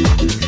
Thank